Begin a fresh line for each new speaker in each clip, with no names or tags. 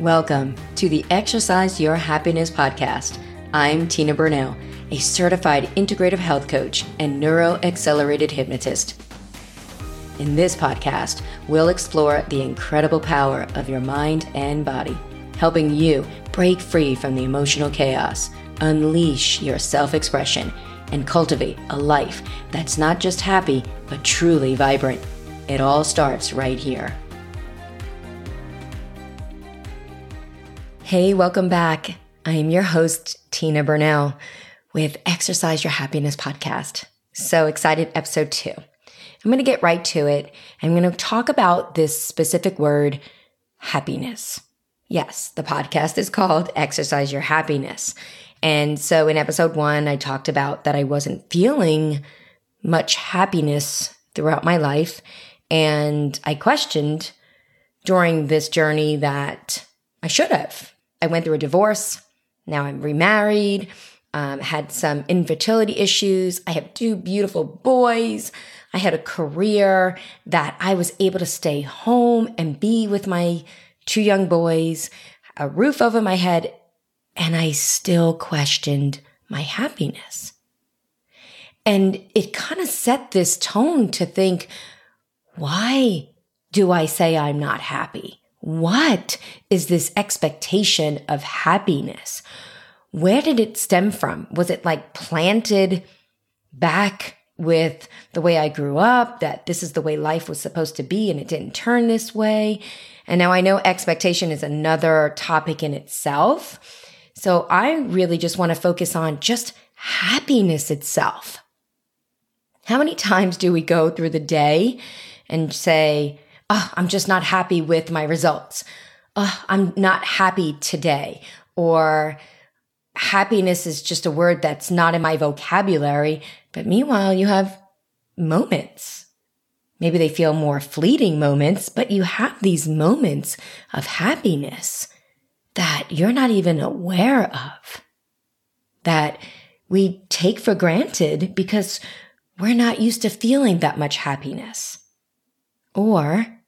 Welcome to the Exercise Your Happiness podcast. I'm Tina Burnell, a certified integrative health coach and neuro accelerated hypnotist. In this podcast, we'll explore the incredible power of your mind and body, helping you break free from the emotional chaos, unleash your self expression, and cultivate a life that's not just happy, but truly vibrant. It all starts right here. Hey, welcome back. I am your host, Tina Burnell, with Exercise Your Happiness podcast. So excited, episode two. I'm going to get right to it. I'm going to talk about this specific word, happiness. Yes, the podcast is called Exercise Your Happiness. And so in episode one, I talked about that I wasn't feeling much happiness throughout my life. And I questioned during this journey that I should have. I went through a divorce. Now I'm remarried, um, had some infertility issues. I have two beautiful boys. I had a career that I was able to stay home and be with my two young boys, a roof over my head, and I still questioned my happiness. And it kind of set this tone to think, why do I say I'm not happy? What is this expectation of happiness? Where did it stem from? Was it like planted back with the way I grew up, that this is the way life was supposed to be and it didn't turn this way? And now I know expectation is another topic in itself. So I really just want to focus on just happiness itself. How many times do we go through the day and say, oh, I'm just not happy with my results. Oh, I'm not happy today. Or happiness is just a word that's not in my vocabulary. But meanwhile, you have moments. Maybe they feel more fleeting moments, but you have these moments of happiness that you're not even aware of, that we take for granted because we're not used to feeling that much happiness. Or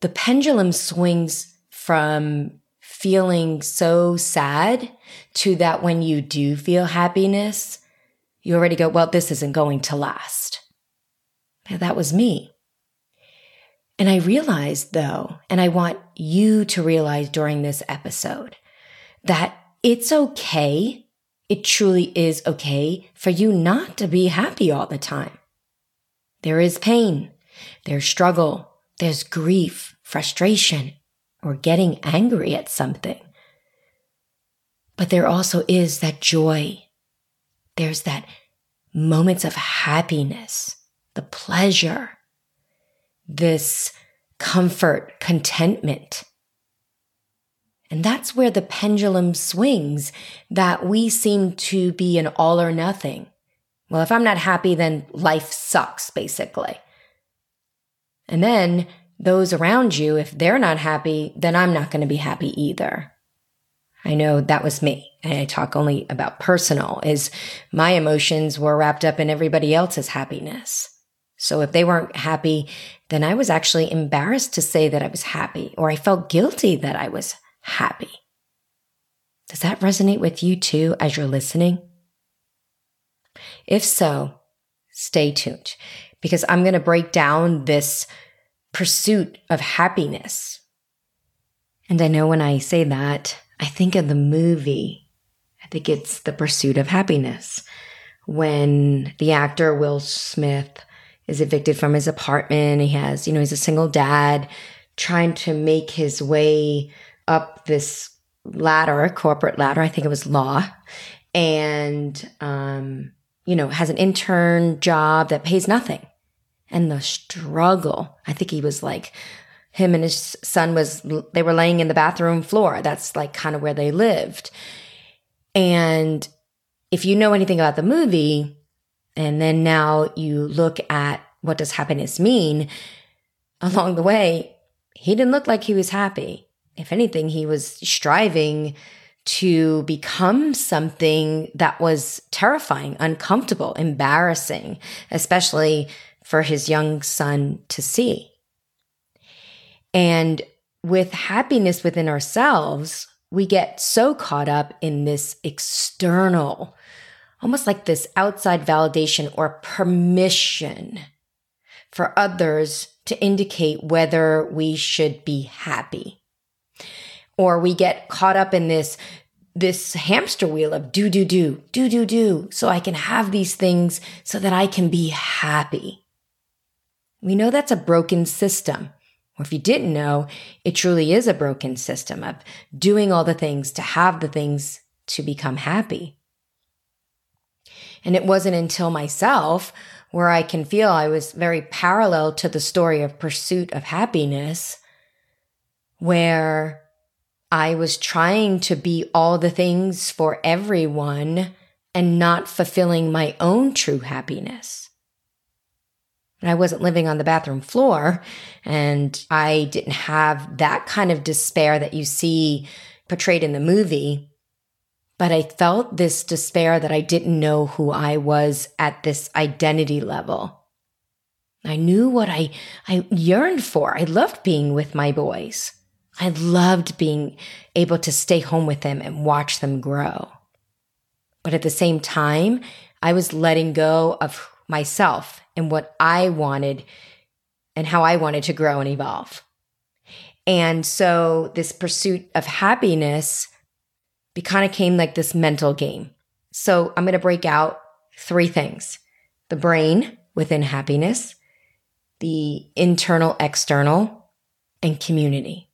the pendulum swings from feeling so sad to that when you do feel happiness, you already go, well, this isn't going to last. that was me. And I realized though, and I want you to realize during this episode that it's okay. It truly is okay for you not to be happy all the time. There is pain. There's struggle. There's grief, frustration, or getting angry at something. But there also is that joy. There's that moments of happiness, the pleasure, this comfort, contentment. And that's where the pendulum swings that we seem to be an all or nothing. Well, if I'm not happy, then life sucks, basically. And then those around you, if they're not happy, then I'm not going to be happy either. I know that was me. And I talk only about personal is my emotions were wrapped up in everybody else's happiness. So if they weren't happy, then I was actually embarrassed to say that I was happy or I felt guilty that I was happy. Does that resonate with you too as you're listening? If so, stay tuned because I'm going to break down this pursuit of happiness. And I know when I say that, I think of the movie. I think it's The Pursuit of Happiness when the actor Will Smith is evicted from his apartment. He has, you know, he's a single dad trying to make his way up this ladder, corporate ladder. I think it was law. And, um, you know, has an intern job that pays nothing and the struggle. I think he was like, him and his son was, they were laying in the bathroom floor. That's like kind of where they lived. And if you know anything about the movie, and then now you look at what does happiness mean, along the way, he didn't look like he was happy. If anything, he was striving to become something that was terrifying, uncomfortable, embarrassing, especially for his young son to see. And with happiness within ourselves, we get so caught up in this external, almost like this outside validation or permission for others to indicate whether we should be happy. Or we get caught up in this this hamster wheel of do, do, do, do, do, do, so I can have these things so that I can be happy. We know that's a broken system. Or if you didn't know, it truly is a broken system of doing all the things to have the things to become happy. And it wasn't until myself where I can feel I was very parallel to the story of pursuit of happiness, where I was trying to be all the things for everyone and not fulfilling my own true happiness. I wasn't living on the bathroom floor and I didn't have that kind of despair that you see portrayed in the movie. But I felt this despair that I didn't know who I was at this identity level. I knew what I, I yearned for. I loved being with my boys. I loved being able to stay home with them and watch them grow. But at the same time, I was letting go of myself and what I wanted and how I wanted to grow and evolve. And so this pursuit of happiness kind of came like this mental game. So I'm going to break out three things the brain within happiness, the internal, external, and community.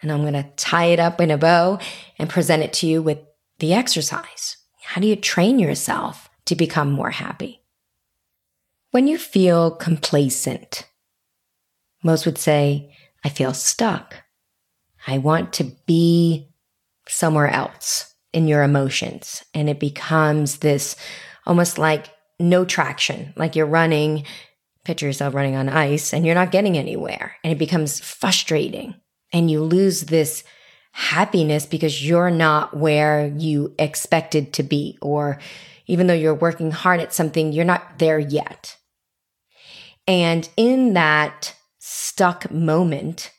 And I'm going to tie it up in a bow and present it to you with the exercise. How do you train yourself to become more happy? When you feel complacent, most would say, I feel stuck. I want to be somewhere else in your emotions. And it becomes this almost like no traction, like you're running, picture yourself running on ice and you're not getting anywhere. And it becomes frustrating and you lose this happiness because you're not where you expected to be. Or even though you're working hard at something, you're not there yet. And in that stuck moment,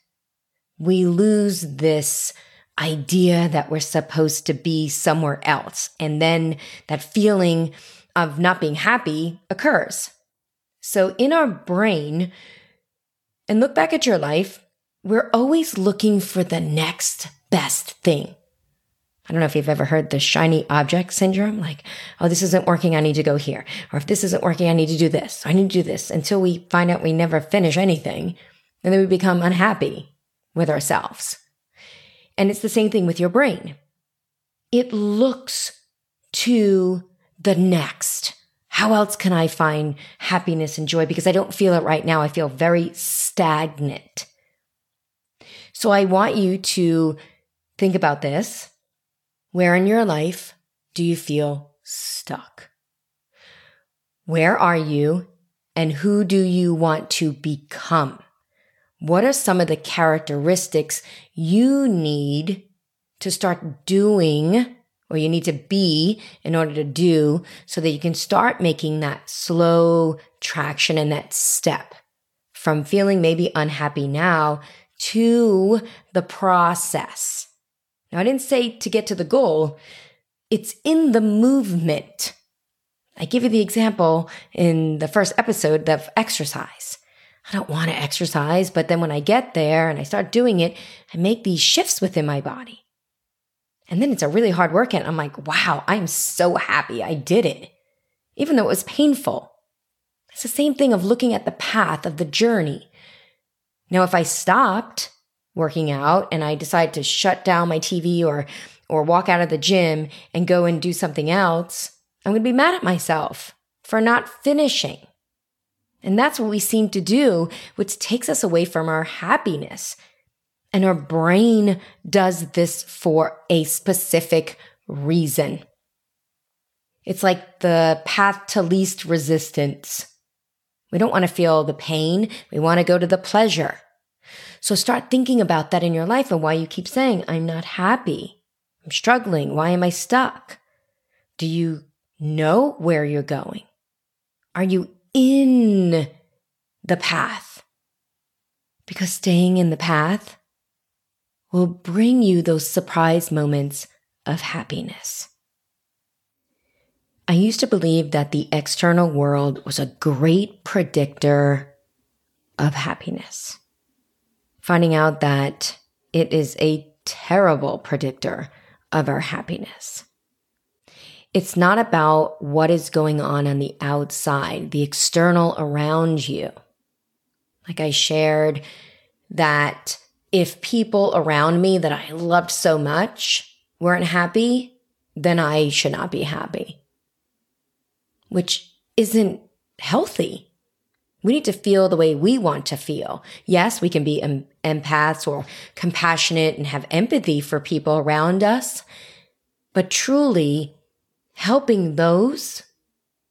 we lose this idea that we're supposed to be somewhere else. And then that feeling of not being happy occurs. So in our brain, and look back at your life, we're always looking for the next best thing. I don't know if you've ever heard the shiny object syndrome, like, oh, this isn't working, I need to go here. Or if this isn't working, I need to do this. I need to do this until we find out we never finish anything. And then we become unhappy with ourselves. And it's the same thing with your brain. It looks to the next. How else can I find happiness and joy? Because I don't feel it right now. I feel very stagnant. So I want you to think about this where in your life do you feel stuck? Where are you and who do you want to become? What are some of the characteristics you need to start doing or you need to be in order to do so that you can start making that slow traction and that step from feeling maybe unhappy now to the process now, I didn't say to get to the goal, it's in the movement. I give you the example in the first episode of exercise. I don't want to exercise, but then when I get there and I start doing it, I make these shifts within my body. And then it's a really hard workout. I'm like, wow, I'm so happy I did it, even though it was painful. It's the same thing of looking at the path of the journey. Now, if I stopped working out and I decide to shut down my TV or or walk out of the gym and go and do something else, I'm going to be mad at myself for not finishing. And that's what we seem to do, which takes us away from our happiness. And our brain does this for a specific reason. It's like the path to least resistance. We don't want to feel the pain. We want to go to the pleasure. So start thinking about that in your life and why you keep saying, I'm not happy. I'm struggling. Why am I stuck? Do you know where you're going? Are you in the path? Because staying in the path will bring you those surprise moments of happiness. I used to believe that the external world was a great predictor of happiness. Finding out that it is a terrible predictor of our happiness. It's not about what is going on on the outside, the external around you. Like I shared that if people around me that I loved so much weren't happy, then I should not be happy, which isn't healthy. We need to feel the way we want to feel. Yes, we can be em- empaths or compassionate and have empathy for people around us, but truly helping those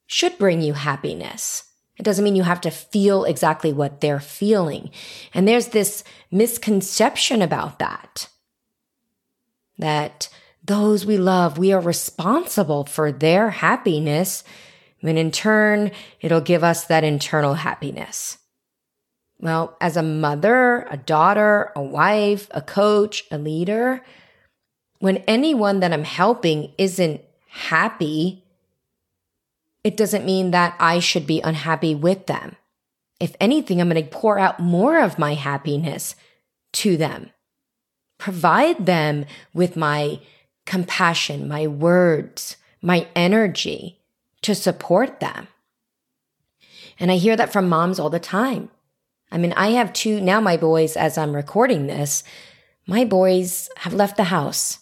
should bring you happiness. It doesn't mean you have to feel exactly what they're feeling. And there's this misconception about that. That those we love, we are responsible for their happiness, and in turn, it'll give us that internal happiness. Well, as a mother, a daughter, a wife, a coach, a leader, when anyone that I'm helping isn't happy, it doesn't mean that I should be unhappy with them. If anything, I'm going to pour out more of my happiness to them, provide them with my compassion, my words, my energy to support them. And I hear that from moms all the time. I mean, I have two, now my boys, as I'm recording this, my boys have left the house.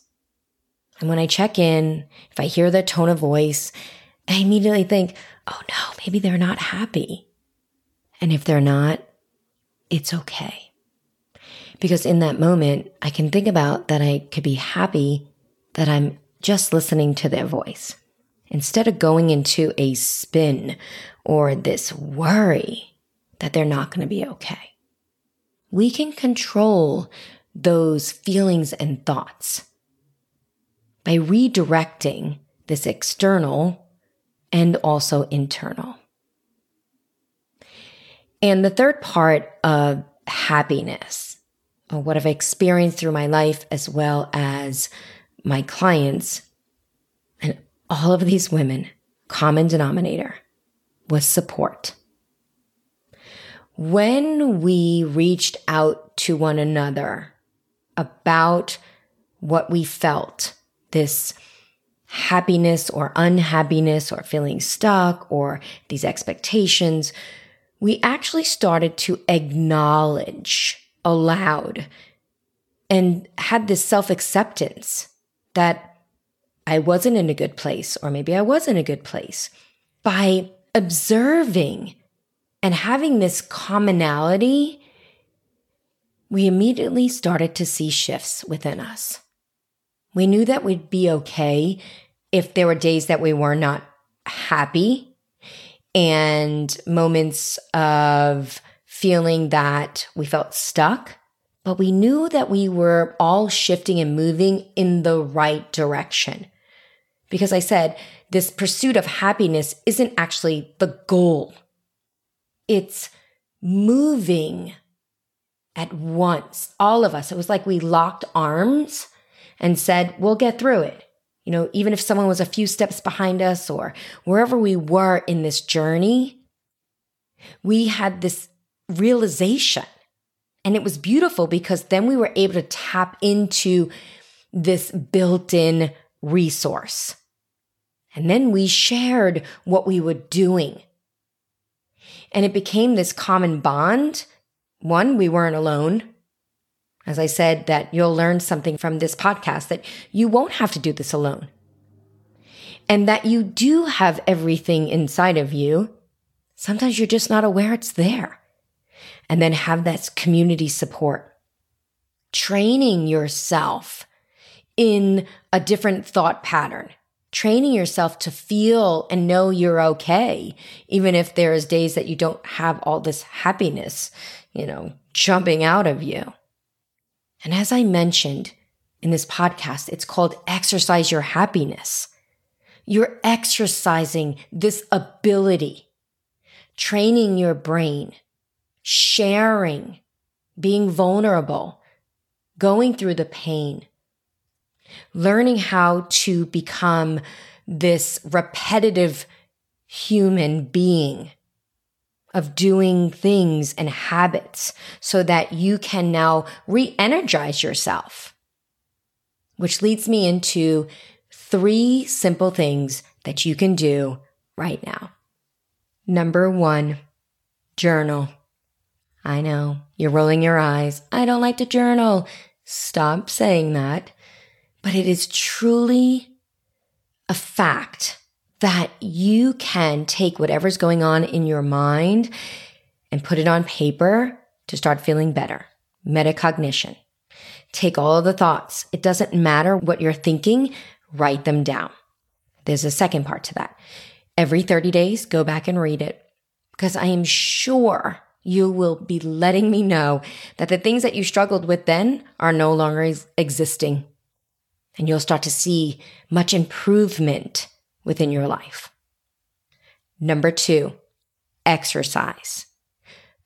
And when I check in, if I hear the tone of voice, I immediately think, oh no, maybe they're not happy. And if they're not, it's okay. Because in that moment, I can think about that I could be happy that I'm just listening to their voice instead of going into a spin or this worry that they're not going to be okay. We can control those feelings and thoughts by redirecting this external and also internal. And the third part of happiness, or what I've experienced through my life as well as my clients, all of these women, common denominator was support. When we reached out to one another about what we felt, this happiness or unhappiness or feeling stuck or these expectations, we actually started to acknowledge aloud and had this self acceptance that I wasn't in a good place, or maybe I was in a good place by observing and having this commonality. We immediately started to see shifts within us. We knew that we'd be okay if there were days that we were not happy and moments of feeling that we felt stuck, but we knew that we were all shifting and moving in the right direction. Because I said, this pursuit of happiness isn't actually the goal. It's moving at once. All of us. It was like we locked arms and said, we'll get through it. You know, even if someone was a few steps behind us or wherever we were in this journey, we had this realization. And it was beautiful because then we were able to tap into this built in resource. And then we shared what we were doing. And it became this common bond. One, we weren't alone. As I said, that you'll learn something from this podcast that you won't have to do this alone. And that you do have everything inside of you. Sometimes you're just not aware it's there. And then have that community support. Training yourself in a different thought pattern. Training yourself to feel and know you're okay, even if there's days that you don't have all this happiness, you know, jumping out of you. And as I mentioned in this podcast, it's called exercise your happiness. You're exercising this ability, training your brain, sharing, being vulnerable, going through the pain, learning how to become this repetitive human being of doing things and habits so that you can now re energize yourself. Which leads me into three simple things that you can do right now. Number one, journal. I know you're rolling your eyes. I don't like to journal. Stop saying that. But it is truly a fact that you can take whatever's going on in your mind and put it on paper to start feeling better. Metacognition. Take all of the thoughts. It doesn't matter what you're thinking, write them down. There's a second part to that. Every 30 days, go back and read it because I am sure you will be letting me know that the things that you struggled with then are no longer existing. And you'll start to see much improvement within your life. Number two, exercise.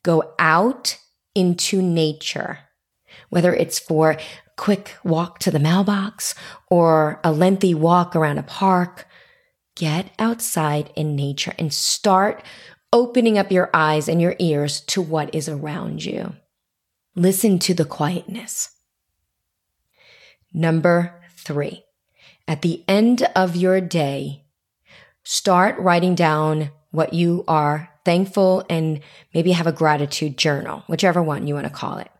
Go out into nature, whether it's for a quick walk to the mailbox or a lengthy walk around a park. Get outside in nature and start opening up your eyes and your ears to what is around you. Listen to the quietness. Number three, at the end of your day, start writing down what you are thankful and maybe have a gratitude journal, whichever one you want to call it.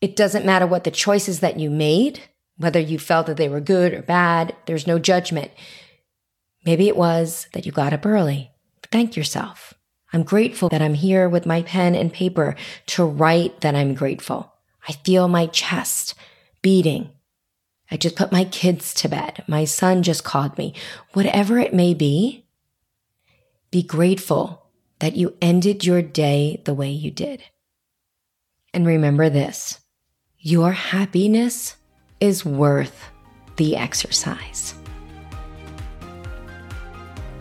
It doesn't matter what the choices that you made, whether you felt that they were good or bad, there's no judgment. Maybe it was that you got up early. Thank yourself. I'm grateful that I'm here with my pen and paper to write that I'm grateful. I feel my chest beating. I just put my kids to bed. My son just called me. Whatever it may be, be grateful that you ended your day the way you did. And remember this your happiness is worth the exercise.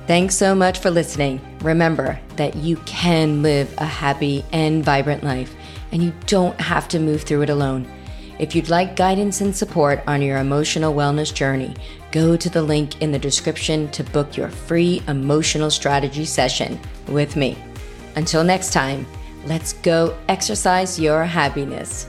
Thanks so much for listening. Remember that you can live a happy and vibrant life, and you don't have to move through it alone. If you'd like guidance and support on your emotional wellness journey, go to the link in the description to book your free emotional strategy session with me. Until next time, let's go exercise your happiness.